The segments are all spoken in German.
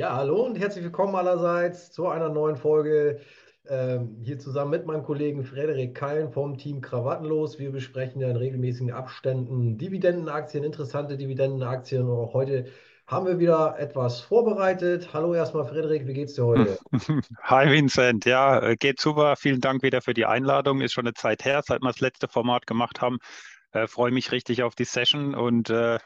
Ja, hallo und herzlich willkommen allerseits zu einer neuen Folge. Ähm, hier zusammen mit meinem Kollegen Frederik Keilen vom Team Krawattenlos. Wir besprechen ja in regelmäßigen Abständen Dividendenaktien, interessante Dividendenaktien. Und auch heute haben wir wieder etwas vorbereitet. Hallo erstmal Frederik, wie geht's dir heute? Hi Vincent, ja, äh, geht super. Vielen Dank wieder für die Einladung. Ist schon eine Zeit her, seit wir das letzte Format gemacht haben. Äh, Freue mich richtig auf die Session und äh,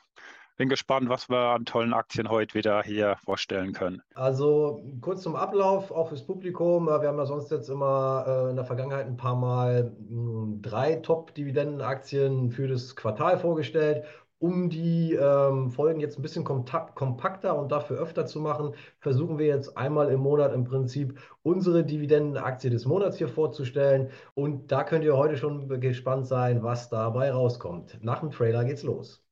bin gespannt, was wir an tollen Aktien heute wieder hier vorstellen können. Also kurz zum Ablauf, auch fürs Publikum. Wir haben ja sonst jetzt immer äh, in der Vergangenheit ein paar Mal mh, drei Top-Dividendenaktien für das Quartal vorgestellt. Um die ähm, Folgen jetzt ein bisschen kompakter und dafür öfter zu machen, versuchen wir jetzt einmal im Monat im Prinzip unsere Dividendenaktie des Monats hier vorzustellen. Und da könnt ihr heute schon gespannt sein, was dabei rauskommt. Nach dem Trailer geht's los.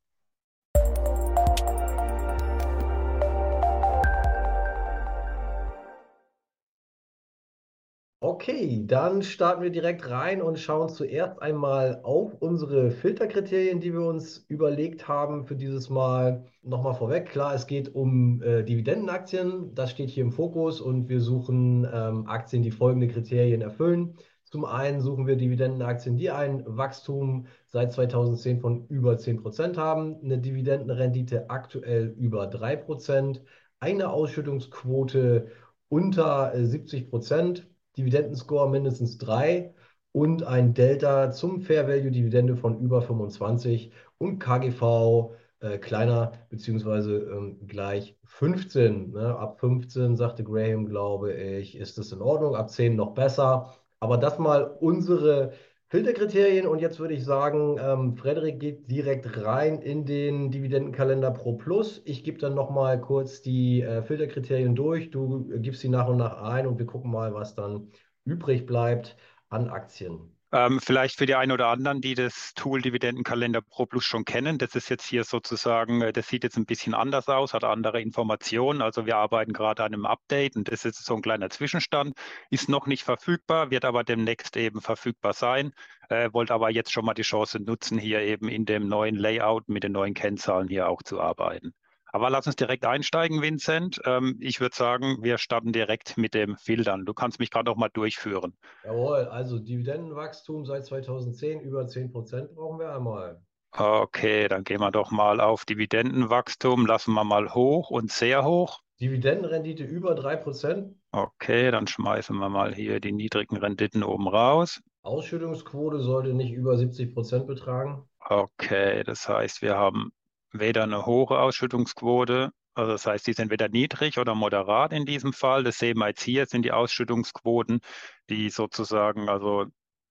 Okay, dann starten wir direkt rein und schauen zuerst einmal auf unsere Filterkriterien, die wir uns überlegt haben für dieses Mal. Nochmal vorweg, klar, es geht um äh, Dividendenaktien, das steht hier im Fokus und wir suchen ähm, Aktien, die folgende Kriterien erfüllen. Zum einen suchen wir Dividendenaktien, die ein Wachstum seit 2010 von über 10% haben, eine Dividendenrendite aktuell über 3%, eine Ausschüttungsquote unter 70%, Dividendenscore mindestens 3 und ein Delta zum Fair Value Dividende von über 25 und KGV äh, kleiner beziehungsweise ähm, gleich 15. Ne? Ab 15 sagte Graham, glaube ich, ist es in Ordnung, ab 10 noch besser. Aber das mal unsere Filterkriterien und jetzt würde ich sagen, ähm, Frederik geht direkt rein in den Dividendenkalender Pro Plus. Ich gebe dann nochmal kurz die äh, Filterkriterien durch. Du gibst sie nach und nach ein und wir gucken mal, was dann übrig bleibt an Aktien. Ähm, vielleicht für die einen oder anderen, die das Tool Dividendenkalender Pro Plus schon kennen. Das ist jetzt hier sozusagen, äh, das sieht jetzt ein bisschen anders aus, hat andere Informationen. Also wir arbeiten gerade an einem Update und das ist so ein kleiner Zwischenstand. Ist noch nicht verfügbar, wird aber demnächst eben verfügbar sein. Äh, wollte aber jetzt schon mal die Chance nutzen, hier eben in dem neuen Layout mit den neuen Kennzahlen hier auch zu arbeiten. Aber lass uns direkt einsteigen, Vincent. Ähm, ich würde sagen, wir starten direkt mit dem Filtern. Du kannst mich gerade noch mal durchführen. Jawohl, also Dividendenwachstum seit 2010 über 10 Prozent brauchen wir einmal. Okay, dann gehen wir doch mal auf Dividendenwachstum. Lassen wir mal hoch und sehr hoch. Dividendenrendite über 3 Prozent. Okay, dann schmeißen wir mal hier die niedrigen Renditen oben raus. Ausschüttungsquote sollte nicht über 70 Prozent betragen. Okay, das heißt, wir haben weder eine hohe Ausschüttungsquote, also das heißt, die sind weder niedrig oder moderat in diesem Fall. Das sehen wir jetzt hier, sind die Ausschüttungsquoten, die sozusagen, also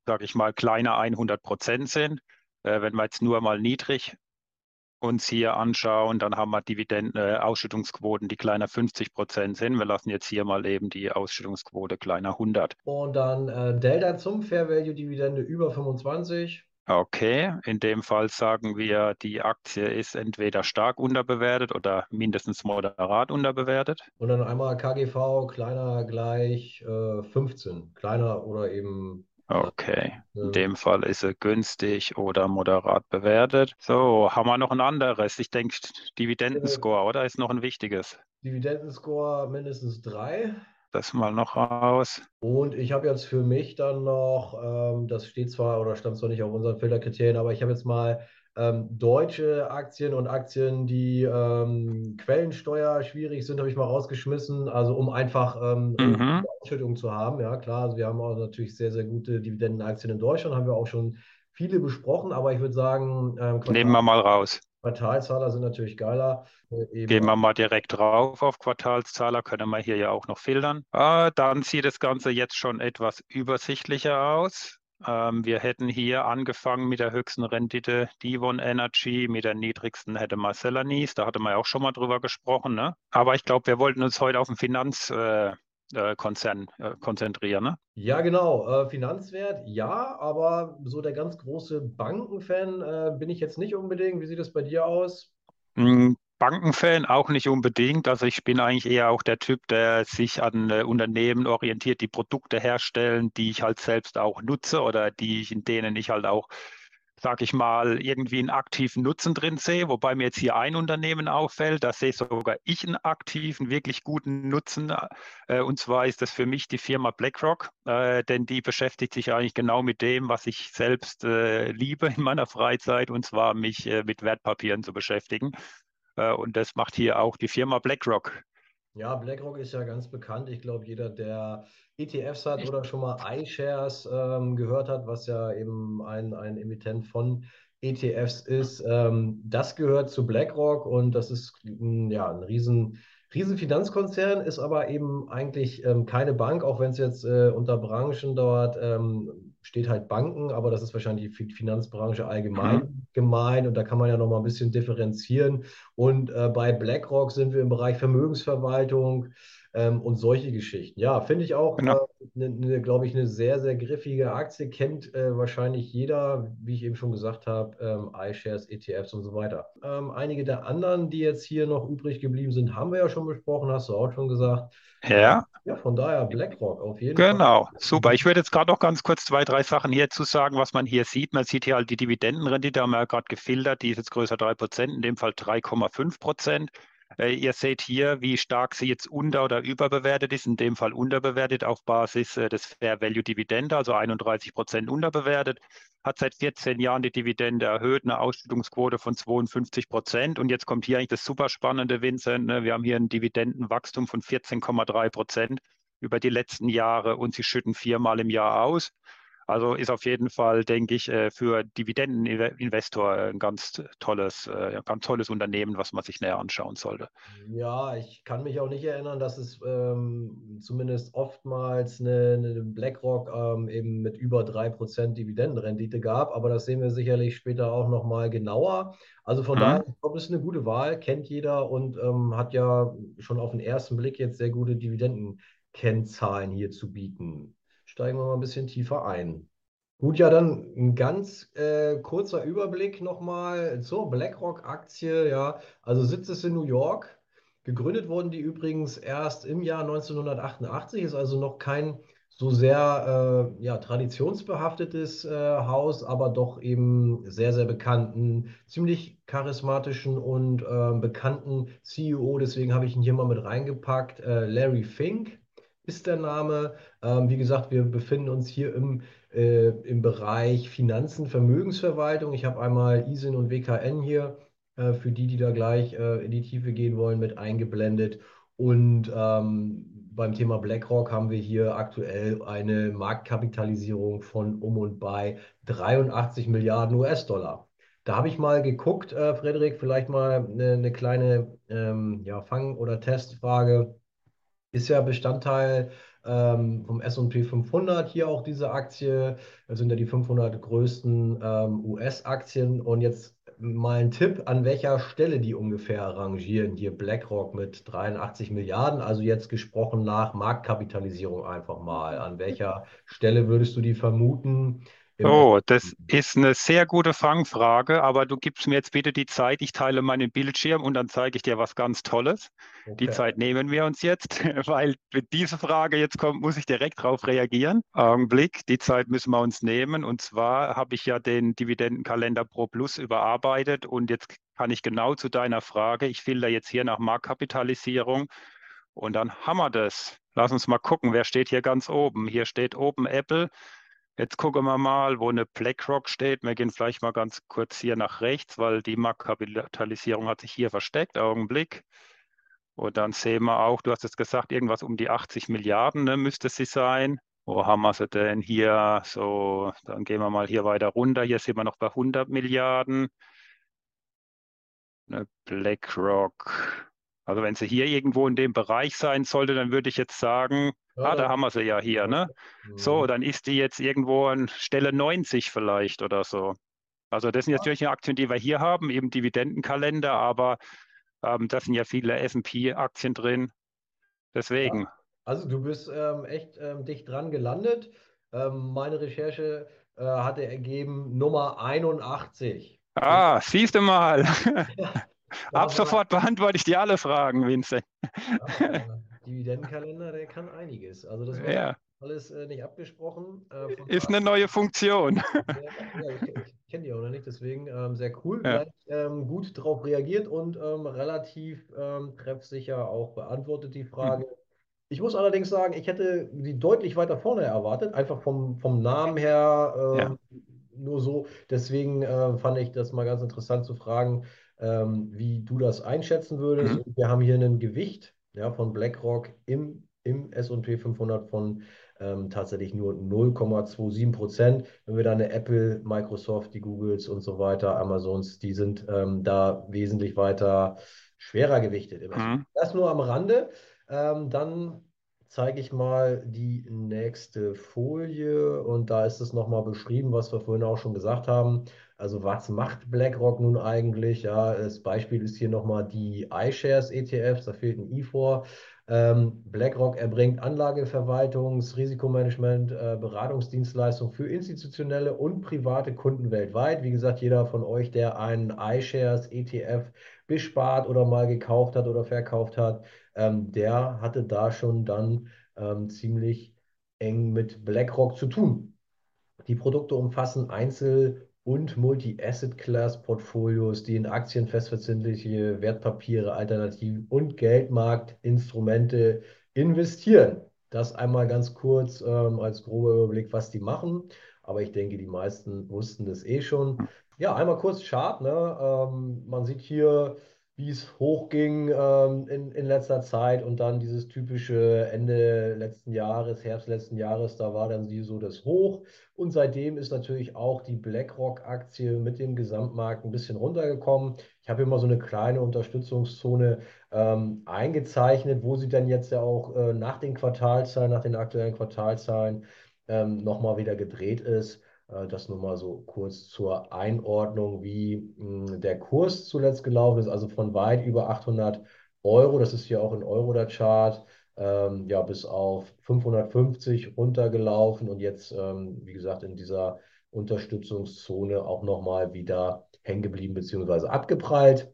sage ich mal, kleiner 100 Prozent sind. Äh, wenn wir jetzt nur mal niedrig uns hier anschauen, dann haben wir Dividenden, äh, Ausschüttungsquoten, die kleiner 50 Prozent sind. Wir lassen jetzt hier mal eben die Ausschüttungsquote kleiner 100. Und dann äh, Delta zum Fair Value Dividende über 25. Okay, in dem Fall sagen wir, die Aktie ist entweder stark unterbewertet oder mindestens moderat unterbewertet. Und dann einmal KGV kleiner gleich äh, 15, kleiner oder eben. Okay, in dem Fall ist er günstig oder moderat bewertet. So, haben wir noch ein anderes? Ich denke, Dividendenscore, oder? Ist noch ein wichtiges. Dividendenscore mindestens drei das mal noch raus. Und ich habe jetzt für mich dann noch, ähm, das steht zwar oder stand zwar nicht auf unseren Filterkriterien, aber ich habe jetzt mal ähm, deutsche Aktien und Aktien, die ähm, Quellensteuer schwierig sind, habe ich mal rausgeschmissen, also um einfach ähm, mhm. Ausschüttung zu haben. Ja, klar, also wir haben auch natürlich sehr, sehr gute Dividendenaktien in Deutschland, haben wir auch schon viele besprochen, aber ich würde sagen, ähm, nehmen wir mal raus. Quartalzahler sind natürlich geiler. Äh, Gehen wir mal direkt drauf auf Quartalszahler, können wir hier ja auch noch filtern. Ah, dann sieht das Ganze jetzt schon etwas übersichtlicher aus. Ähm, wir hätten hier angefangen mit der höchsten Rendite Divon Energy, mit der niedrigsten hätte man Celanese, da hatte man ja auch schon mal drüber gesprochen. Ne? Aber ich glaube, wir wollten uns heute auf den Finanz, äh, Konzern äh, konzentrieren. Ne? Ja, genau. Äh, Finanzwert, ja, aber so der ganz große Bankenfan äh, bin ich jetzt nicht unbedingt. Wie sieht es bei dir aus? Mm, Bankenfan auch nicht unbedingt. Also ich bin eigentlich eher auch der Typ, der sich an äh, Unternehmen orientiert, die Produkte herstellen, die ich halt selbst auch nutze oder die ich, in denen ich halt auch sage ich mal, irgendwie einen aktiven Nutzen drin sehe, wobei mir jetzt hier ein Unternehmen auffällt, da sehe sogar ich einen aktiven, wirklich guten Nutzen. Äh, und zwar ist das für mich die Firma BlackRock, äh, denn die beschäftigt sich eigentlich genau mit dem, was ich selbst äh, liebe in meiner Freizeit, und zwar mich mit Wertpapieren zu beschäftigen. Und das macht hier auch die Firma BlackRock. Ja, BlackRock ist ja ganz bekannt. Ich glaube, jeder, der ETFs hat oder schon mal iShares ähm, gehört hat, was ja eben ein, ein Emittent von ETFs ist, ähm, das gehört zu BlackRock und das ist ja ein riesen, riesen Finanzkonzern, ist aber eben eigentlich ähm, keine Bank, auch wenn es jetzt äh, unter Branchen dort ähm, steht halt Banken, aber das ist wahrscheinlich die Finanzbranche allgemein mhm. Gemeint und da kann man ja noch mal ein bisschen differenzieren. Und äh, bei BlackRock sind wir im Bereich Vermögensverwaltung ähm, und solche Geschichten. Ja, finde ich auch, genau. äh, ne, ne, glaube ich, eine sehr, sehr griffige Aktie. Kennt äh, wahrscheinlich jeder, wie ich eben schon gesagt habe, ähm, iShares, ETFs und so weiter. Ähm, einige der anderen, die jetzt hier noch übrig geblieben sind, haben wir ja schon besprochen, hast du auch schon gesagt. Ja. Ja, von daher BlackRock auf jeden genau. Fall. Genau, super. Ich würde jetzt gerade noch ganz kurz zwei, drei Sachen hierzu sagen, was man hier sieht. Man sieht hier halt die Dividendenrendite, haben wir ja gerade gefiltert, die ist jetzt größer 3%, in dem Fall 3,5%. Äh, ihr seht hier, wie stark sie jetzt unter- oder überbewertet ist, in dem Fall unterbewertet auf Basis äh, des Fair Value Dividende, also 31 Prozent unterbewertet, hat seit 14 Jahren die Dividende erhöht, eine Ausschüttungsquote von 52 Prozent. Und jetzt kommt hier eigentlich das super spannende, Vincent. Ne? Wir haben hier ein Dividendenwachstum von 14,3 Prozent über die letzten Jahre und sie schütten viermal im Jahr aus. Also ist auf jeden Fall, denke ich, äh, für Dividendeninvestor ein ganz tolles, äh, ganz tolles Unternehmen, was man sich näher anschauen sollte. Ja, ich kann mich auch nicht erinnern, dass es ähm, zumindest oftmals eine, eine BlackRock ähm, eben mit über 3% Dividendenrendite gab, aber das sehen wir sicherlich später auch nochmal genauer. Also von mhm. daher, ich glaube, es ist eine gute Wahl, kennt jeder und ähm, hat ja schon auf den ersten Blick jetzt sehr gute Dividendenkennzahlen hier zu bieten steigen wir mal ein bisschen tiefer ein. Gut, ja, dann ein ganz äh, kurzer Überblick nochmal zur BlackRock-Aktie. Ja, also Sitz ist in New York. Gegründet wurden die übrigens erst im Jahr 1988, ist also noch kein so sehr äh, ja, traditionsbehaftetes äh, Haus, aber doch eben sehr, sehr bekannten, ziemlich charismatischen und äh, bekannten CEO. Deswegen habe ich ihn hier mal mit reingepackt. Äh, Larry Fink ist der Name. Ähm, wie gesagt, wir befinden uns hier im, äh, im Bereich Finanzen, Vermögensverwaltung. Ich habe einmal ISIN und WKN hier äh, für die, die da gleich äh, in die Tiefe gehen wollen, mit eingeblendet. Und ähm, beim Thema BlackRock haben wir hier aktuell eine Marktkapitalisierung von um und bei 83 Milliarden US-Dollar. Da habe ich mal geguckt, äh, Frederik, vielleicht mal eine, eine kleine ähm, ja, Fang- oder Testfrage ist ja Bestandteil ähm, vom S&P 500 hier auch diese Aktie. Das sind ja die 500 größten ähm, US-Aktien. Und jetzt mal ein Tipp, an welcher Stelle die ungefähr rangieren. Hier BlackRock mit 83 Milliarden, also jetzt gesprochen nach Marktkapitalisierung einfach mal. An welcher Stelle würdest du die vermuten? Oh, das ist eine sehr gute Fangfrage, aber du gibst mir jetzt bitte die Zeit. Ich teile meinen Bildschirm und dann zeige ich dir was ganz Tolles. Okay. Die Zeit nehmen wir uns jetzt, weil wenn diese Frage jetzt kommt, muss ich direkt darauf reagieren. Augenblick, die Zeit müssen wir uns nehmen. Und zwar habe ich ja den Dividendenkalender Pro Plus überarbeitet und jetzt kann ich genau zu deiner Frage, ich filter jetzt hier nach Marktkapitalisierung und dann haben wir das. Lass uns mal gucken, wer steht hier ganz oben. Hier steht oben Apple Jetzt gucken wir mal, wo eine BlackRock steht. Wir gehen vielleicht mal ganz kurz hier nach rechts, weil die Marktkapitalisierung hat sich hier versteckt. Augenblick. Und dann sehen wir auch, du hast es gesagt, irgendwas um die 80 Milliarden ne, müsste sie sein. Wo haben wir sie denn hier? So, dann gehen wir mal hier weiter runter. Hier sind wir noch bei 100 Milliarden. Eine BlackRock. Also wenn sie hier irgendwo in dem Bereich sein sollte, dann würde ich jetzt sagen, ja, ah, da haben wir sie ja hier, ne? So, dann ist die jetzt irgendwo an Stelle 90 vielleicht oder so. Also das sind natürlich ja. Aktien, die wir hier haben, eben Dividendenkalender, aber ähm, da sind ja viele S&P-Aktien drin. Deswegen. Ja. Also du bist ähm, echt ähm, dicht dran gelandet. Ähm, meine Recherche äh, hatte ergeben Nummer 81. Ah, siehst du mal. Ab sofort beantworte ich dir alle Fragen, Vincent. Ja, Dividendenkalender, der kann einiges. Also das war, ja. alles äh, nicht abgesprochen. Äh, ist eine neue Funktion. ja, ich, ich kenne die auch noch nicht, deswegen ähm, sehr cool. Ja. Gleich, ähm, gut darauf reagiert und ähm, relativ ähm, treffsicher auch beantwortet die Frage. Mhm. Ich muss allerdings sagen, ich hätte sie deutlich weiter vorne erwartet, einfach vom, vom Namen her ja. Ähm, nur so. Deswegen äh, fand ich das mal ganz interessant zu fragen, ähm, wie du das einschätzen würdest. Mhm. Wir haben hier ein Gewicht ja, von BlackRock im, im SP 500 von ähm, tatsächlich nur 0,27 Prozent. Wenn wir dann eine Apple, Microsoft, die Googles und so weiter, Amazons, die sind ähm, da wesentlich weiter schwerer gewichtet. Mhm. Das nur am Rande. Ähm, dann zeige ich mal die nächste Folie und da ist es nochmal beschrieben, was wir vorhin auch schon gesagt haben. Also was macht BlackRock nun eigentlich? Ja, das Beispiel ist hier nochmal die iShares ETFs, da fehlt ein I vor. Ähm, BlackRock erbringt Anlageverwaltungs-, Risikomanagement, äh, Beratungsdienstleistungen für institutionelle und private Kunden weltweit. Wie gesagt, jeder von euch, der einen iShares ETF bespart oder mal gekauft hat oder verkauft hat, ähm, der hatte da schon dann ähm, ziemlich eng mit BlackRock zu tun. Die Produkte umfassen Einzel- und Multi-Asset-Class-Portfolios, die in Aktien, festverzinsliche Wertpapiere, Alternativen und Geldmarktinstrumente investieren. Das einmal ganz kurz ähm, als grober Überblick, was die machen. Aber ich denke, die meisten wussten das eh schon. Ja, einmal kurz Chart. Ne? Ähm, man sieht hier wie es hochging ähm, in, in letzter Zeit und dann dieses typische Ende letzten Jahres, Herbst letzten Jahres, da war dann sie so das Hoch. Und seitdem ist natürlich auch die BlackRock-Aktie mit dem Gesamtmarkt ein bisschen runtergekommen. Ich habe immer so eine kleine Unterstützungszone ähm, eingezeichnet, wo sie dann jetzt ja auch äh, nach den Quartalzahlen, nach den aktuellen Quartalzahlen ähm, nochmal wieder gedreht ist. Äh, das nur mal so kurz zur Einordnung, wie hm, der Kurs zuletzt gelaufen ist. Also von weit über 800 Euro, das ist hier auch in Euro der Chart, ähm, ja, bis auf 550 runtergelaufen und jetzt, ähm, wie gesagt, in dieser Unterstützungszone auch nochmal wieder hängen geblieben bzw. abgeprallt.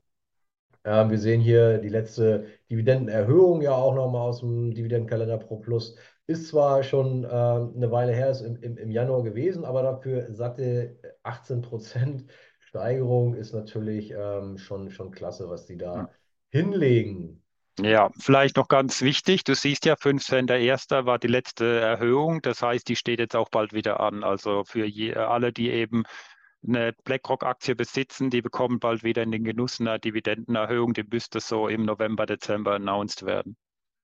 Ähm, wir sehen hier die letzte Dividendenerhöhung ja auch nochmal aus dem Dividendenkalender Pro Plus ist zwar schon äh, eine Weile her, ist im, im, im, Januar gewesen, aber dafür satte 18% Steigerung ist natürlich ähm, schon, schon klasse, was die da ja. hinlegen. Ja, vielleicht noch ganz wichtig, du siehst ja, 5 Cent der erste war die letzte Erhöhung, das heißt, die steht jetzt auch bald wieder an. Also für je, alle, die eben eine BlackRock-Aktie besitzen, die bekommen bald wieder in den Genuss einer Dividendenerhöhung, die müsste so im November, Dezember announced werden.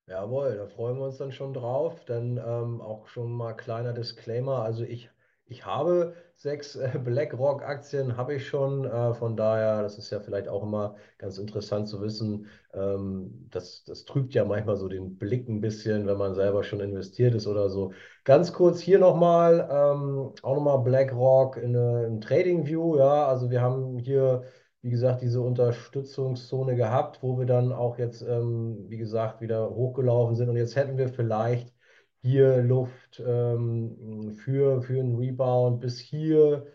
Jawohl, da freuen wir uns dann schon drauf. Dann ähm, auch schon mal kleiner Disclaimer. Also ich, ich habe sechs äh, BlackRock-Aktien, habe ich schon. Äh, von daher, das ist ja vielleicht auch immer ganz interessant zu wissen. Ähm, das, das trübt ja manchmal so den Blick ein bisschen, wenn man selber schon investiert ist oder so. Ganz kurz hier nochmal, ähm, auch nochmal BlackRock in, äh, in Trading View. Ja, also wir haben hier wie gesagt, diese Unterstützungszone gehabt, wo wir dann auch jetzt, ähm, wie gesagt, wieder hochgelaufen sind. Und jetzt hätten wir vielleicht hier Luft ähm, für, für einen Rebound bis hier,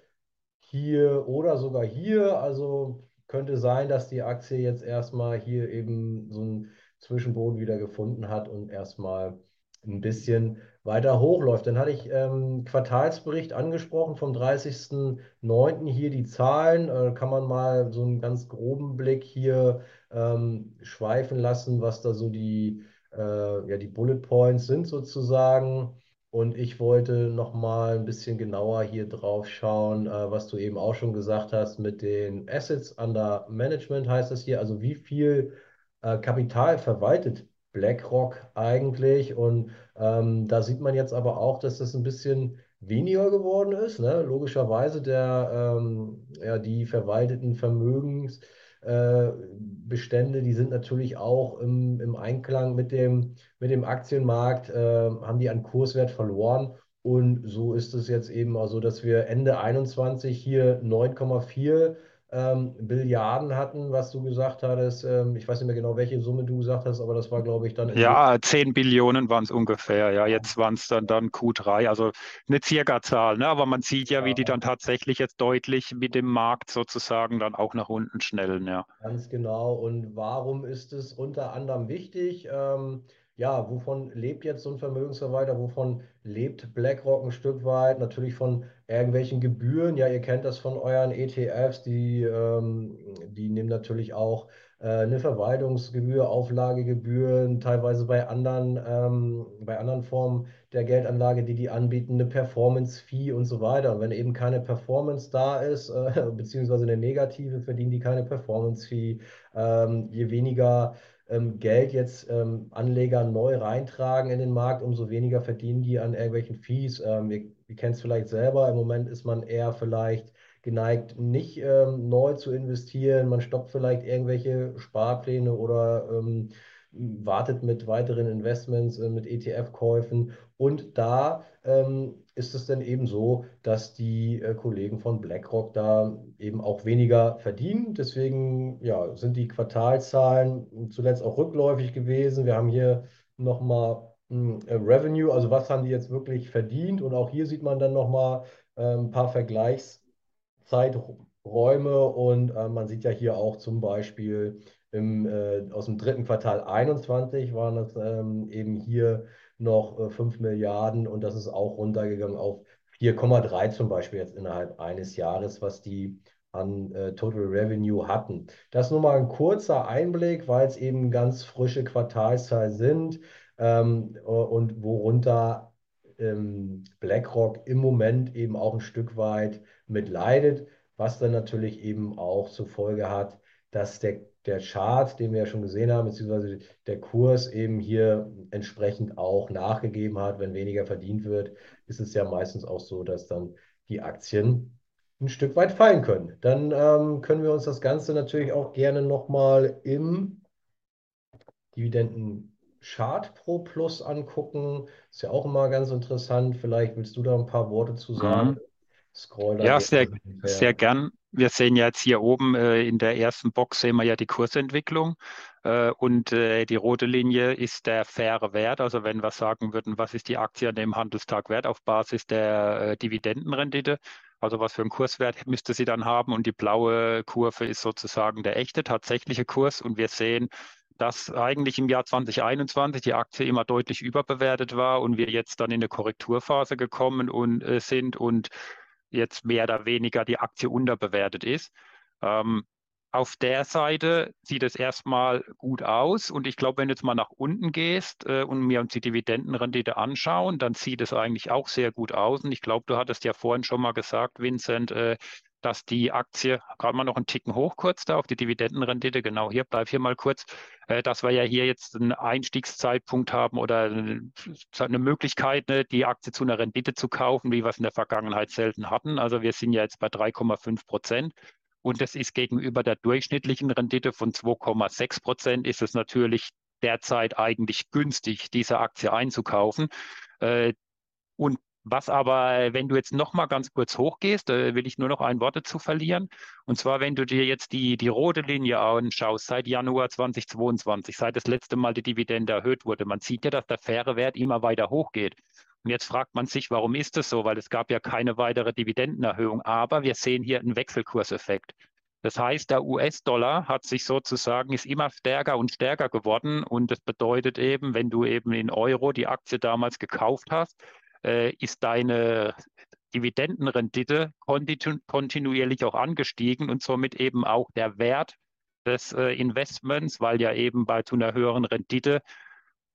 hier oder sogar hier. Also könnte sein, dass die Aktie jetzt erstmal hier eben so einen Zwischenboden wieder gefunden hat und erstmal ein bisschen weiter hochläuft. Dann hatte ich ähm, Quartalsbericht angesprochen vom 30.09. hier die Zahlen. Äh, kann man mal so einen ganz groben Blick hier ähm, schweifen lassen, was da so die, äh, ja, die Bullet Points sind sozusagen. Und ich wollte noch mal ein bisschen genauer hier drauf schauen, äh, was du eben auch schon gesagt hast mit den Assets under Management heißt das hier. Also wie viel äh, Kapital verwaltet BlackRock eigentlich. Und ähm, da sieht man jetzt aber auch, dass das ein bisschen weniger geworden ist. Ne? Logischerweise der, ähm, ja, die verwalteten Vermögensbestände, äh, die sind natürlich auch im, im Einklang mit dem, mit dem Aktienmarkt, äh, haben die an Kurswert verloren. Und so ist es jetzt eben also, dass wir Ende 21 hier 9,4 ähm, Billiarden hatten, was du gesagt hattest. Ähm, ich weiß nicht mehr genau, welche Summe du gesagt hast, aber das war, glaube ich, dann. Ja, 10 Billionen waren es ungefähr. Ja, jetzt waren es dann, dann Q3, also eine Circa-Zahl. Ne? Aber man sieht ja, ja, wie die dann tatsächlich jetzt deutlich mit dem Markt sozusagen dann auch nach unten schnellen. Ja. Ganz genau. Und warum ist es unter anderem wichtig? Ähm, ja, wovon lebt jetzt so ein Vermögensverwalter? Wovon lebt BlackRock ein Stück weit? Natürlich von irgendwelchen Gebühren. Ja, ihr kennt das von euren ETFs, die, ähm, die nehmen natürlich auch äh, eine Verwaltungsgebühr, Auflagegebühren, teilweise bei anderen, ähm, bei anderen Formen der Geldanlage, die die anbieten, eine Performance-Fee und so weiter. Und wenn eben keine Performance da ist, äh, beziehungsweise eine negative, verdienen die keine Performance-Fee. Ähm, je weniger Geld jetzt ähm, Anleger neu reintragen in den Markt, umso weniger verdienen die an irgendwelchen Fees. Ähm, ihr, ihr kennt es vielleicht selber, im Moment ist man eher vielleicht geneigt, nicht ähm, neu zu investieren. Man stoppt vielleicht irgendwelche Sparpläne oder ähm, wartet mit weiteren Investments, äh, mit ETF-Käufen. Und da ähm, ist es dann eben so, dass die äh, Kollegen von BlackRock da eben auch weniger verdienen. Deswegen ja, sind die Quartalzahlen zuletzt auch rückläufig gewesen. Wir haben hier nochmal hm, äh, Revenue, also was haben die jetzt wirklich verdient? Und auch hier sieht man dann nochmal äh, ein paar Vergleichszeiträume und äh, man sieht ja hier auch zum Beispiel im, äh, aus dem dritten Quartal 21 waren das ähm, eben hier noch äh, 5 Milliarden und das ist auch runtergegangen auf 4,3 zum Beispiel jetzt innerhalb eines Jahres, was die an äh, Total Revenue hatten. Das nur mal ein kurzer Einblick, weil es eben ganz frische Quartalszahlen sind ähm, und worunter ähm, BlackRock im Moment eben auch ein Stück weit mitleidet, was dann natürlich eben auch zur Folge hat, dass der der Chart, den wir ja schon gesehen haben, beziehungsweise der Kurs eben hier entsprechend auch nachgegeben hat. Wenn weniger verdient wird, ist es ja meistens auch so, dass dann die Aktien ein Stück weit fallen können. Dann ähm, können wir uns das Ganze natürlich auch gerne nochmal im Dividenden-Chart Pro Plus angucken. Ist ja auch immer ganz interessant. Vielleicht willst du da ein paar Worte zu sagen. Mhm. Scroll ja, sehr, sehr gern. Wir sehen ja jetzt hier oben äh, in der ersten Box sehen wir ja die Kursentwicklung äh, und äh, die rote Linie ist der faire Wert. Also wenn wir sagen würden, was ist die Aktie an dem Handelstag wert auf Basis der äh, Dividendenrendite, also was für einen Kurswert müsste sie dann haben? Und die blaue Kurve ist sozusagen der echte, tatsächliche Kurs. Und wir sehen, dass eigentlich im Jahr 2021 die Aktie immer deutlich überbewertet war und wir jetzt dann in eine Korrekturphase gekommen und, äh, sind. Und jetzt mehr oder weniger die Aktie unterbewertet ist. Ähm, auf der Seite sieht es erstmal gut aus. Und ich glaube, wenn du jetzt mal nach unten gehst äh, und wir uns die Dividendenrendite anschauen, dann sieht es eigentlich auch sehr gut aus. Und ich glaube, du hattest ja vorhin schon mal gesagt, Vincent, äh, dass die Aktie, gerade mal noch einen Ticken hoch kurz da auf die Dividendenrendite, genau hier, bleib hier mal kurz, äh, dass wir ja hier jetzt einen Einstiegszeitpunkt haben oder eine Möglichkeit, ne, die Aktie zu einer Rendite zu kaufen, wie wir es in der Vergangenheit selten hatten. Also wir sind ja jetzt bei 3,5 Prozent. Und das ist gegenüber der durchschnittlichen Rendite von 2,6 Prozent, ist es natürlich derzeit eigentlich günstig, diese Aktie einzukaufen. Äh, und was aber, wenn du jetzt noch mal ganz kurz hochgehst, äh, will ich nur noch ein Wort dazu verlieren. Und zwar, wenn du dir jetzt die, die rote Linie anschaust, seit Januar 2022, seit das letzte Mal die Dividende erhöht wurde, man sieht ja, dass der faire Wert immer weiter hochgeht. Und jetzt fragt man sich, warum ist das so? Weil es gab ja keine weitere Dividendenerhöhung. Aber wir sehen hier einen Wechselkurseffekt. Das heißt, der US-Dollar hat sich sozusagen, ist immer stärker und stärker geworden. Und das bedeutet eben, wenn du eben in Euro die Aktie damals gekauft hast, äh, ist deine Dividendenrendite kontinu kontinuierlich auch angestiegen und somit eben auch der Wert des äh, Investments, weil ja eben bei zu einer höheren Rendite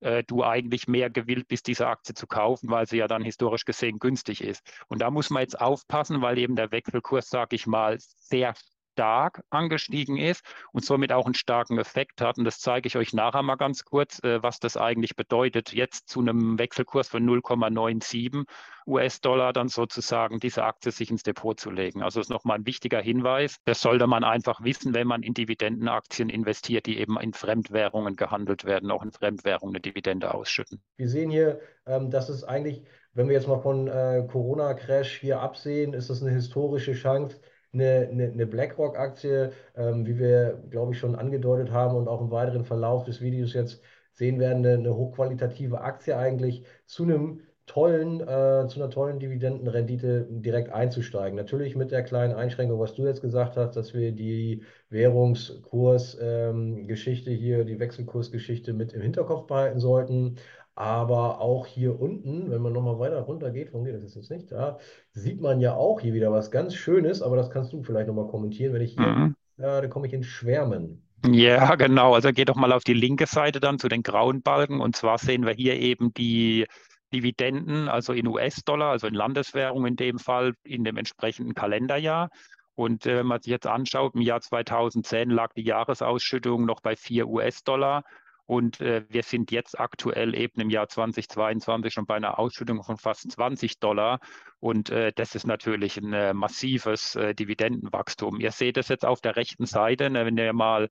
äh, du eigentlich mehr gewillt bist, diese Aktie zu kaufen, weil sie ja dann historisch gesehen günstig ist. Und da muss man jetzt aufpassen, weil eben der Wechselkurs, sage ich mal, sehr stark angestiegen ist und somit auch einen starken Effekt hat. Und das zeige ich euch nachher mal ganz kurz, äh, was das eigentlich bedeutet, jetzt zu einem Wechselkurs von 0,97 US-Dollar dann sozusagen diese Aktie sich ins Depot zu legen. Also das ist nochmal ein wichtiger Hinweis. Das sollte man einfach wissen, wenn man in Dividendenaktien investiert, die eben in Fremdwährungen gehandelt werden, auch in Fremdwährungen eine Dividende ausschütten. Wir sehen hier, ähm, dass es eigentlich, wenn wir jetzt mal von äh, Corona-Crash hier absehen, ist es eine historische Chance, eine, eine, eine BlackRock-Aktie, ähm, wie wir, glaube ich, schon angedeutet haben und auch im weiteren Verlauf des Videos jetzt sehen werden, eine, eine hochqualitative Aktie eigentlich zu einem tollen, äh, zu einer tollen Dividendenrendite direkt einzusteigen. Natürlich mit der kleinen Einschränkung, was du jetzt gesagt hast, dass wir die Währungskursgeschichte ähm, hier, die Wechselkursgeschichte mit im Hinterkopf behalten sollten. Aber auch hier unten, wenn man nochmal weiter runter geht, warum geht das jetzt nicht? Da sieht man ja auch hier wieder was ganz Schönes, aber das kannst du vielleicht nochmal kommentieren. Wenn ich hier, mhm. äh, da komme ich in Schwärmen. Ja, genau. Also geht doch mal auf die linke Seite dann zu den grauen Balken. Und zwar sehen wir hier eben die Dividenden, also in US-Dollar, also in Landeswährung in dem Fall, in dem entsprechenden Kalenderjahr. Und äh, wenn man sich jetzt anschaut, im Jahr 2010 lag die Jahresausschüttung noch bei 4 US-Dollar. Und äh, wir sind jetzt aktuell eben im Jahr 2022 schon bei einer Ausschüttung von fast 20 Dollar. Und äh, das ist natürlich ein äh, massives äh, Dividendenwachstum. Ihr seht es jetzt auf der rechten Seite, ne, wenn ihr mal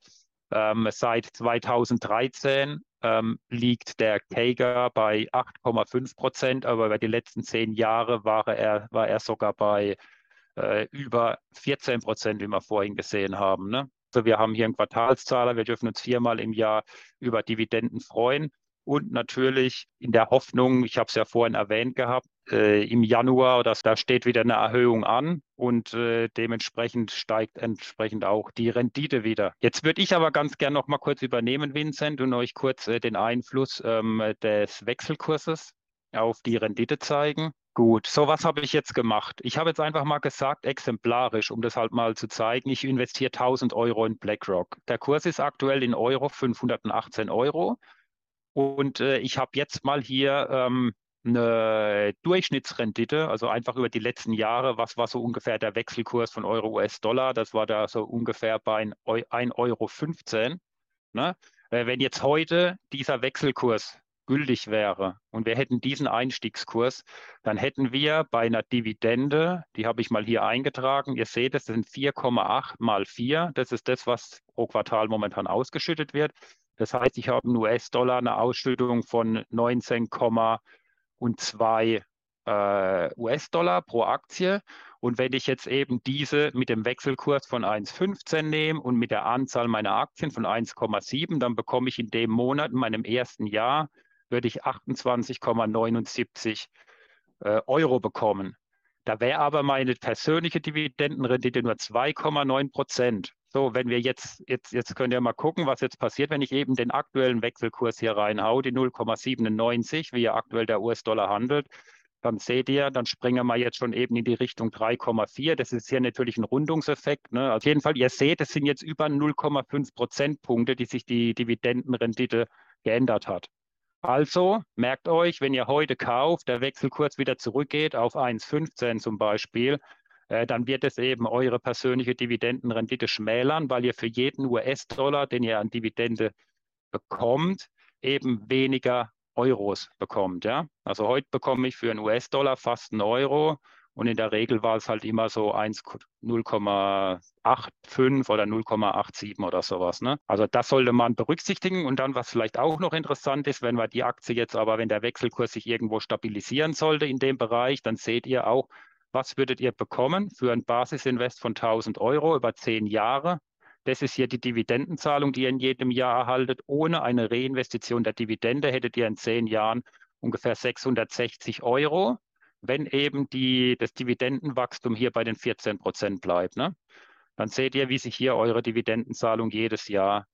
ähm, seit 2013 ähm, liegt der CAGR bei 8,5 Prozent, aber über die letzten zehn Jahre war er, war er sogar bei äh, über 14 Prozent, wie wir vorhin gesehen haben. Ne? Also wir haben hier einen Quartalszahler, wir dürfen uns viermal im Jahr über Dividenden freuen und natürlich in der Hoffnung, ich habe es ja vorhin erwähnt gehabt, äh, im Januar, dass da steht wieder eine Erhöhung an und äh, dementsprechend steigt entsprechend auch die Rendite wieder. Jetzt würde ich aber ganz gern noch mal kurz übernehmen, Vincent, und euch kurz äh, den Einfluss ähm, des Wechselkurses auf die Rendite zeigen. Gut, so was habe ich jetzt gemacht. Ich habe jetzt einfach mal gesagt, exemplarisch, um das halt mal zu zeigen, ich investiere 1000 Euro in BlackRock. Der Kurs ist aktuell in Euro 518 Euro. Und äh, ich habe jetzt mal hier ähm, eine Durchschnittsrendite, also einfach über die letzten Jahre, was war so ungefähr der Wechselkurs von Euro US-Dollar? Das war da so ungefähr bei 1,15 Euro. Ne? Äh, wenn jetzt heute dieser Wechselkurs gültig wäre und wir hätten diesen Einstiegskurs, dann hätten wir bei einer Dividende, die habe ich mal hier eingetragen, ihr seht, es sind 4,8 mal 4, das ist das, was pro Quartal momentan ausgeschüttet wird. Das heißt, ich habe in US-Dollar eine Ausschüttung von 19,2 äh, US-Dollar pro Aktie. Und wenn ich jetzt eben diese mit dem Wechselkurs von 1,15 nehme und mit der Anzahl meiner Aktien von 1,7, dann bekomme ich in dem Monat, in meinem ersten Jahr, würde ich 28,79 äh, Euro bekommen. Da wäre aber meine persönliche Dividendenrendite nur 2,9 Prozent. So, wenn wir jetzt, jetzt, jetzt könnt ihr mal gucken, was jetzt passiert, wenn ich eben den aktuellen Wechselkurs hier reinhaue, die 0,97, wie ja aktuell der US-Dollar handelt, dann seht ihr, dann springen wir jetzt schon eben in die Richtung 3,4. Das ist hier natürlich ein Rundungseffekt. Ne? Auf jeden Fall, ihr seht, es sind jetzt über 0,5 Prozentpunkte, die sich die Dividendenrendite geändert hat. Also merkt euch, wenn ihr heute kauft, der Wechselkurs wieder zurückgeht auf 1,15 zum Beispiel, äh, dann wird es eben eure persönliche Dividendenrendite schmälern, weil ihr für jeden US-Dollar, den ihr an Dividende bekommt, eben weniger Euros bekommt. Ja? Also heute bekomme ich für einen US-Dollar fast einen Euro und in der Regel war es halt immer so 0,85 oder 0,87 oder sowas. Ne? Also das sollte man berücksichtigen. Und dann, was vielleicht auch noch interessant ist, wenn wir die Aktie jetzt aber, wenn der Wechselkurs sich irgendwo stabilisieren sollte in dem Bereich, dann seht ihr auch, was würdet ihr bekommen für ein Basisinvest von 1000 Euro über zehn Jahre? Das ist hier die Dividendenzahlung, die ihr in jedem Jahr erhaltet. Ohne eine Reinvestition der Dividende hättet ihr in zehn Jahren ungefähr 660 Euro, wenn eben die, das Dividendenwachstum hier bei den 14 Prozent bleibt. Ne? Dann seht ihr, wie sich hier eure Dividendenzahlung jedes Jahr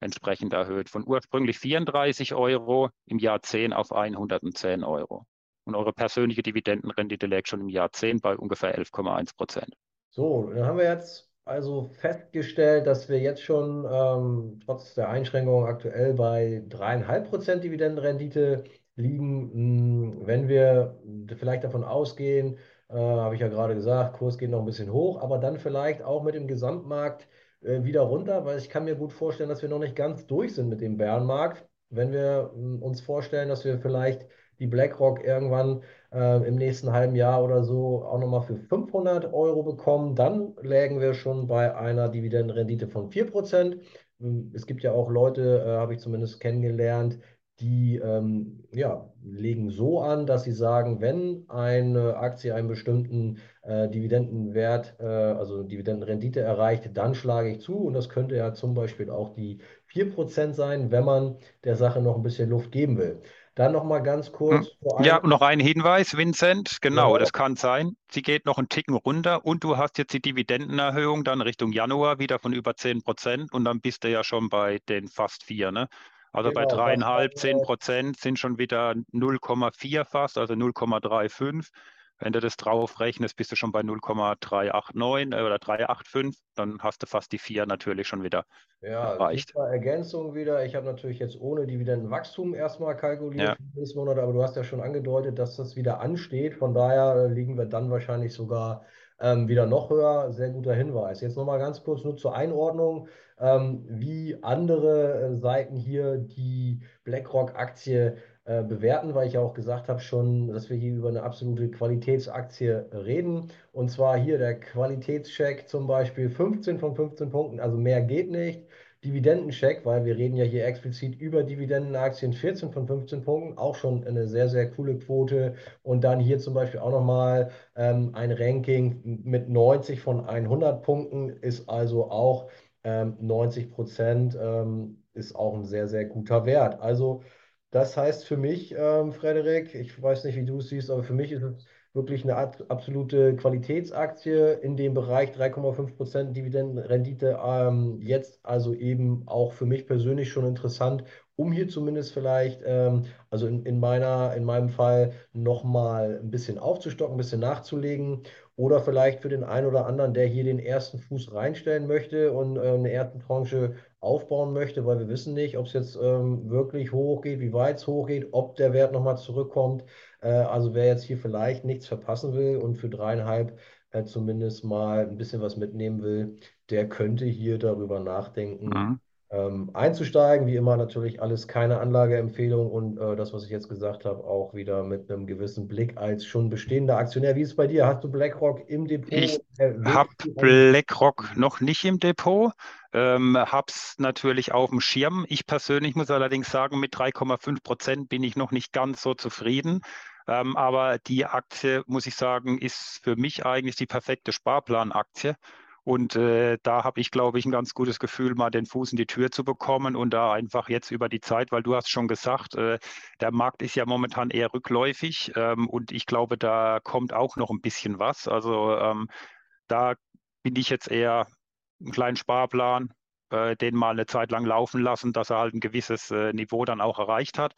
entsprechend erhöht. Von ursprünglich 34 Euro im Jahr 10 auf 110 Euro. Und eure persönliche Dividendenrendite liegt schon im Jahr 10 bei ungefähr 11,1 Prozent. So, dann haben wir jetzt also festgestellt, dass wir jetzt schon ähm, trotz der Einschränkungen aktuell bei 3,5 Prozent Dividendenrendite liegen. Hm, wenn wir vielleicht davon ausgehen, äh, habe ich ja gerade gesagt, Kurs geht noch ein bisschen hoch, aber dann vielleicht auch mit dem Gesamtmarkt äh, wieder runter, weil ich kann mir gut vorstellen, dass wir noch nicht ganz durch sind mit dem Bärenmarkt. Wenn wir hm, uns vorstellen, dass wir vielleicht die BlackRock irgendwann äh, im nächsten halben Jahr oder so auch nochmal für 500 Euro bekommen, dann lägen wir schon bei einer Dividendenrendite von 4%. Hm, es gibt ja auch Leute, äh, habe ich zumindest kennengelernt, die ähm, ja, legen so an, dass sie sagen, wenn eine Aktie einen bestimmten äh, Dividendenwert, äh, also Dividendenrendite erreicht, dann schlage ich zu. Und das könnte ja zum Beispiel auch die 4% sein, wenn man der Sache noch ein bisschen Luft geben will. Dann noch mal ganz kurz. Hm. Ja, noch ein Hinweis, Vincent. Genau, ja. das kann sein. Sie geht noch einen Ticken runter und du hast jetzt die Dividendenerhöhung dann Richtung Januar wieder von über 10 Prozent und dann bist du ja schon bei den fast vier. Ne? Also genau, bei dreieinhalb, 10 Prozent sind schon wieder 0,4 fast, also 0,35. Wenn du das drauf rechnest, bist du schon bei 0,389 äh, oder 385, dann hast du fast die 4 natürlich schon wieder ja, erreicht. Ja, Ergänzung wieder. Ich habe natürlich jetzt ohne Dividendenwachstum erstmal kalkuliert ja. für dieses Monat, aber du hast ja schon angedeutet, dass das wieder ansteht. Von daher äh, liegen wir dann wahrscheinlich sogar ähm, wieder noch höher. Sehr guter Hinweis. Jetzt nochmal ganz kurz nur zur Einordnung, ähm, wie andere äh, Seiten hier die BlackRock-Aktie äh, bewerten, weil ich ja auch gesagt habe schon, dass wir hier über eine absolute Qualitätsaktie reden. Und zwar hier der Qualitätscheck zum Beispiel 15 von 15 Punkten, also mehr geht nicht. Dividendencheck, weil wir reden ja hier explizit über Dividendenaktien, 14 von 15 Punkten, auch schon eine sehr, sehr coole Quote. Und dann hier zum Beispiel auch nochmal ähm, ein Ranking mit 90 von 100 Punkten, ist also auch ähm, 90 Prozent, ähm, ist auch ein sehr, sehr guter Wert. Also das heißt für mich, ähm, Frederik, ich weiß nicht, wie du es siehst, aber für mich ist es wirklich eine absolute Qualitätsaktie in dem Bereich 3,5% Dividendenrendite. Ähm, jetzt also eben auch für mich persönlich schon interessant, um hier zumindest vielleicht, ähm, also in, in, meiner, in meinem Fall, nochmal ein bisschen aufzustocken, ein bisschen nachzulegen. Oder vielleicht für den einen oder anderen, der hier den ersten Fuß reinstellen möchte und äh, eine erste Tranche aufbauen möchte, weil wir wissen nicht, ob es jetzt ähm, wirklich hochgeht, wie weit es hochgeht, ob der Wert nochmal zurückkommt. Äh, also wer jetzt hier vielleicht nichts verpassen will und für dreieinhalb äh, zumindest mal ein bisschen was mitnehmen will, der könnte hier darüber nachdenken, mhm. Ähm, einzusteigen. Wie immer natürlich alles keine Anlageempfehlung und äh, das, was ich jetzt gesagt habe, auch wieder mit einem gewissen Blick als schon bestehender Aktionär. Wie ist es bei dir? Hast du BlackRock im Depot? Ich habe BlackRock noch nicht im Depot. Ähm, habe es natürlich auf dem Schirm. Ich persönlich muss allerdings sagen, mit 3,5 Prozent bin ich noch nicht ganz so zufrieden. Ähm, aber die Aktie, muss ich sagen, ist für mich eigentlich die perfekte Sparplanaktie. Und äh, da habe ich, glaube ich, ein ganz gutes Gefühl, mal den Fuß in die Tür zu bekommen und da einfach jetzt über die Zeit, weil du hast schon gesagt, äh, der Markt ist ja momentan eher rückläufig ähm, und ich glaube, da kommt auch noch ein bisschen was. Also ähm, da bin ich jetzt eher einen kleinen Sparplan, äh, den mal eine Zeit lang laufen lassen, dass er halt ein gewisses äh, Niveau dann auch erreicht hat.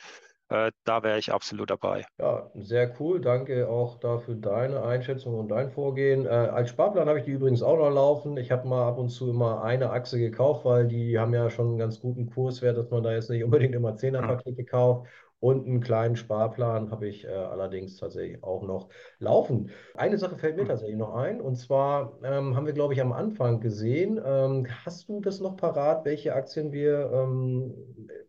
Äh, da wäre ich absolut dabei. Ja, sehr cool. Danke auch dafür deine Einschätzung und dein Vorgehen. Äh, als Sparplan habe ich die übrigens auch noch laufen. Ich habe mal ab und zu immer eine Achse gekauft, weil die haben ja schon einen ganz guten Kurswert, dass man da jetzt nicht unbedingt immer Zehnerpakete hm. kauft. Und einen kleinen Sparplan habe ich äh, allerdings tatsächlich auch noch laufen. Eine Sache fällt mir hm. tatsächlich noch ein. Und zwar ähm, haben wir, glaube ich, am Anfang gesehen. Ähm, hast du das noch parat, welche Aktien wir ähm,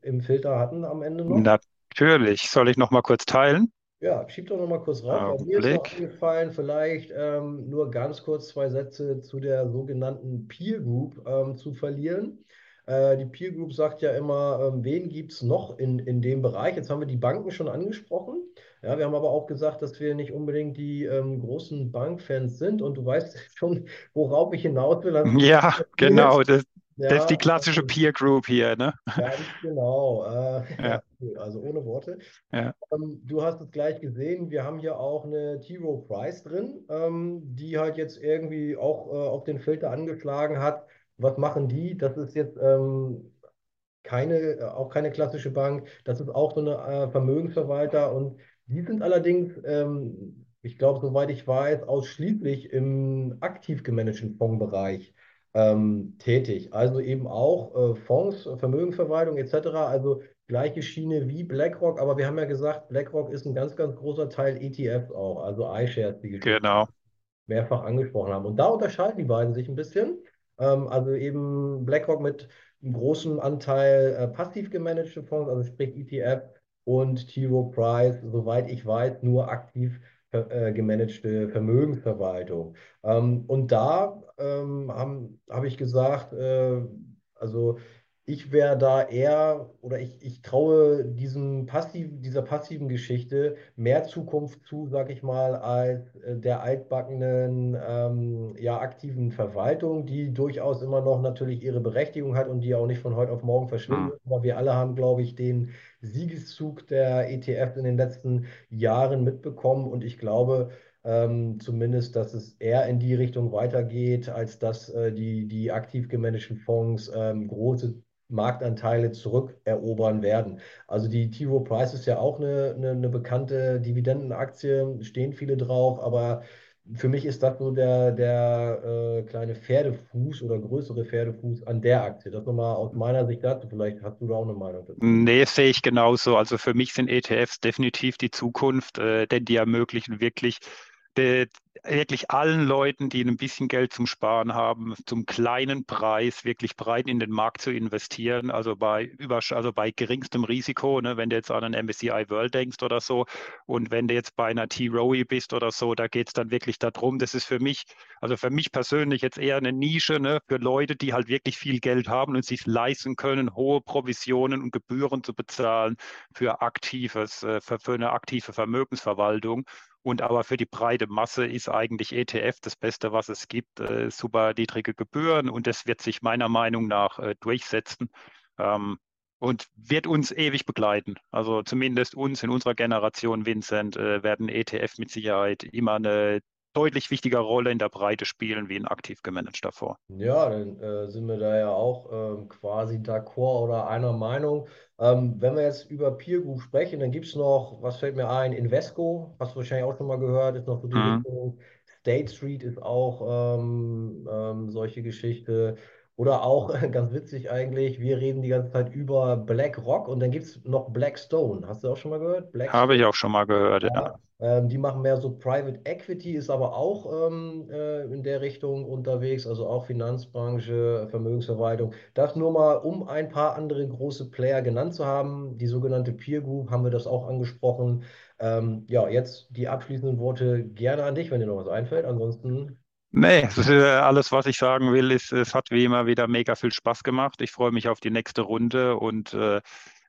im Filter hatten am Ende noch? Natürlich. Soll ich noch mal kurz teilen? Ja, schieb doch noch mal kurz rauf. Bei mir ist noch eingefallen, vielleicht ähm, nur ganz kurz zwei Sätze zu der sogenannten Peer Group ähm, zu verlieren. Äh, die Peer Group sagt ja immer, ähm, wen gibt es noch in, in dem Bereich? Jetzt haben wir die Banken schon angesprochen. Ja, wir haben aber auch gesagt, dass wir nicht unbedingt die ähm, großen Bankfans sind. Und du weißt schon, worauf ich hinaus will. Also, ja, genau. Das, ja, das ist die klassische also, Peer Group hier, ne? Ganz genau. Äh, ja. Also ohne Worte. Ja. Ähm, du hast es gleich gesehen, wir haben hier auch eine T-Row Price drin, ähm, die halt jetzt irgendwie auch äh, auf den Filter angeschlagen hat was machen die? Das ist jetzt ähm, keine, äh, auch keine klassische Bank. Das ist auch so eine äh, Vermögensverwalter und die sind allerdings, ähm, ich glaube, soweit ich weiß, ausschließlich im aktiv gemanagten Fondsbereich ähm, tätig. Also eben auch äh, Fonds, Vermögensverwaltung etc. Also gleiche Schiene wie BlackRock, aber wir haben ja gesagt, BlackRock ist ein ganz, ganz großer Teil ETFs auch, also iShares, die genau. mehrfach angesprochen haben. Und da unterscheiden die beiden sich ein bisschen. Ähm, also eben BlackRock mit einem großen Anteil äh, passiv gemanagte Fonds, also sprich ETF und T. Rowe Price, soweit ich weiß, nur aktiv äh, gemanagte Vermögensverwaltung. Ähm, und da ähm, habe hab ich gesagt, äh, also ich wäre da eher oder ich, ich traue diesem passiv, dieser passiven Geschichte mehr Zukunft zu, sag ich mal, als äh, der altbackenen, ähm, ja, aktiven Verwaltung, die durchaus immer noch natürlich ihre Berechtigung hat und die auch nicht von heute auf morgen verschwinden Hm. Aber wir alle haben, glaube ich, den Siegeszug der ETF in den letzten Jahren mitbekommen und ich glaube, ähm, zumindest, dass es eher in die Richtung weitergeht, als dass äh, die, die aktiv gemanagten Fonds ähm, große Marktanteile zurückerobern werden. Also die T. Price ist ja auch eine, eine, eine bekannte Dividendenaktie, stehen viele drauf, aber für mich ist das so der, der äh, kleine Pferdefuß oder größere Pferdefuß an der Aktie. Das nochmal aus meiner Sicht dazu. Vielleicht hast du da auch eine Meinung dazu. Nee, sehe ich genauso. Also für mich sind ETFs definitiv die Zukunft, äh, denn die ermöglichen wirklich de, wirklich allen Leuten, die ein bisschen Geld zum Sparen haben, zum kleinen Preis wirklich breit in den Markt zu investieren, also bei, über, also bei geringstem Risiko, ne, wenn du jetzt an einen MSCI World denkst oder so. Und wenn du jetzt bei einer T-Rowe bist oder so, da geht es dann wirklich darum, das ist für mich, also für mich persönlich jetzt eher eine Nische ne, für Leute, die halt wirklich viel Geld haben und sich leisten können, hohe Provisionen und Gebühren zu bezahlen für aktives, äh, für, für eine aktive Vermögensverwaltung. Und aber für die breite Masse ist eigentlich ETF das Beste, was es gibt. Äh, super niedrige Gebühren und das wird sich meiner Meinung nach äh, durchsetzen ähm, und wird uns ewig begleiten. Also zumindest uns in unserer Generation, Vincent, äh, werden ETF mit Sicherheit immer eine deutlich wichtigere Rolle in der Breite spielen wie ein aktiv gemanagter Fonds. Ja, dann äh, sind wir da ja auch ähm, quasi d'accord oder einer Meinung. Ähm, wenn wir jetzt über Peer Group sprechen, dann gibt es noch, was fällt mir ein, Invesco, hast du wahrscheinlich auch schon mal gehört, ist noch so die Mhm. Richtung. State Street ist auch ähm, ähm, solche Geschichte. Oder auch, ganz witzig eigentlich, wir reden die ganze Zeit über BlackRock und dann gibt es noch Blackstone. Hast du auch schon mal gehört? Habe ich auch schon mal gehört, ja. Ja, ähm, die machen mehr so Private Equity, ist aber auch ähm, äh, in der Richtung unterwegs, also auch Finanzbranche, Vermögensverwaltung. Das nur mal, um ein paar andere große Player genannt zu haben. Die sogenannte Peer Group haben wir das auch angesprochen. Ähm, ja, jetzt die abschließenden Worte gerne an dich, wenn dir noch was einfällt. Ansonsten, Nee, ist, äh, alles, was ich sagen will, ist, es hat wie immer wieder mega viel Spaß gemacht. Ich freue mich auf die nächste Runde und äh,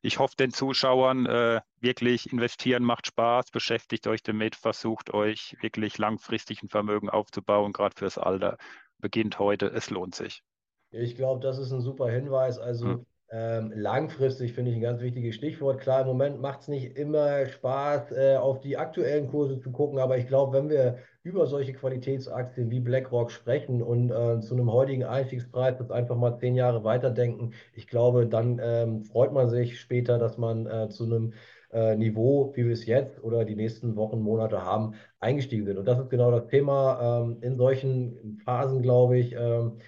ich hoffe den Zuschauern äh, wirklich investieren macht Spaß, beschäftigt euch damit, versucht euch wirklich langfristig ein Vermögen aufzubauen, gerade fürs Alter. Beginnt heute, es lohnt sich. ich glaube, das ist ein super Hinweis. Hm. Also ähm, langfristig finde ich ein ganz wichtiges Stichwort. Klar, im Moment macht es nicht immer Spaß, äh, auf die aktuellen Kurse zu gucken, aber ich glaube, wenn wir über solche Qualitätsaktien wie BlackRock sprechen und äh, zu einem heutigen Einstiegspreis das einfach mal zehn Jahre weiterdenken, ich glaube, dann ähm, freut man sich später, dass man äh, zu einem äh, Niveau, wie wir es jetzt oder die nächsten Wochen, Monate haben, eingestiegen sind. Und das ist genau das Thema. Ähm, in solchen Phasen, glaube ich, ähm,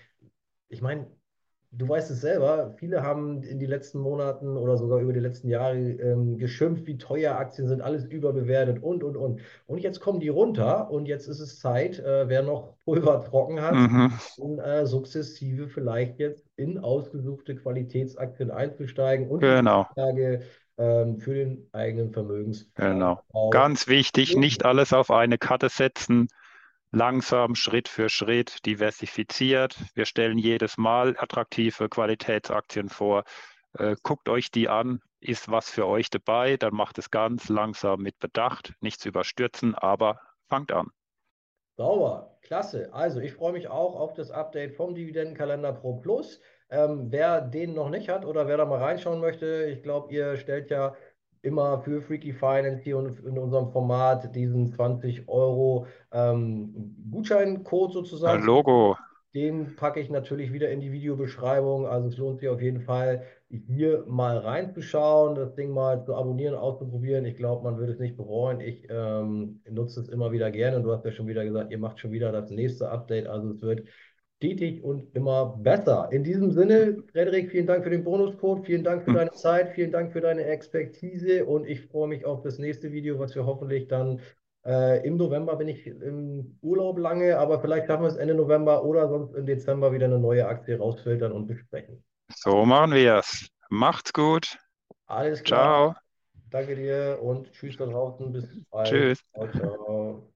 ich meine, du weißt es selber, viele haben in den letzten Monaten oder sogar über die letzten Jahre ähm, geschimpft, wie teuer Aktien sind, alles überbewertet und, und, und. Und jetzt kommen die runter und jetzt ist es Zeit, äh, wer noch Pulver trocken hat, Mhm, dann, äh, sukzessive vielleicht jetzt in ausgesuchte Qualitätsaktien einzusteigen und die genau, Grundlage ähm, für den eigenen genau. Vermögensaufbau. Ganz wichtig, nicht alles auf eine Karte setzen, langsam, Schritt für Schritt, diversifiziert. Wir stellen jedes Mal attraktive Qualitätsaktien vor. Äh, guckt euch die an, ist was für euch dabei, dann macht es ganz langsam mit Bedacht, nichts überstürzen, aber fangt an. Sauber, klasse. Also ich freue mich auch auf das Update vom Dividendenkalender Pro Plus. Ähm, wer den noch nicht hat oder wer da mal reinschauen möchte, ich glaube, ihr stellt ja immer für Freaky Finance hier in unserem Format diesen 20 Euro ähm, Gutscheincode sozusagen. Logo, Den packe ich natürlich wieder in die Videobeschreibung. Also es lohnt sich auf jeden Fall, hier mal reinzuschauen, das Ding mal zu abonnieren, auszuprobieren. Ich glaube, man würde es nicht bereuen. Ich ähm, nutze es immer wieder gerne. Und du hast ja schon wieder gesagt, ihr macht schon wieder das nächste Update. Also es wird stetig und immer besser. In diesem Sinne, Frederik, vielen Dank für den Bonuscode, vielen Dank für deine Zeit, vielen Dank für deine Expertise und ich freue mich auf das nächste Video, was wir hoffentlich dann äh, im November bin ich im Urlaub lange, aber vielleicht schaffen wir es Ende November oder sonst im Dezember wieder eine neue Aktie rausfiltern und besprechen. so machen wir es. Macht's gut. Alles klar, Ciao. danke dir und tschüss da draußen, bis bald. Tschüss. Ciao, ciao.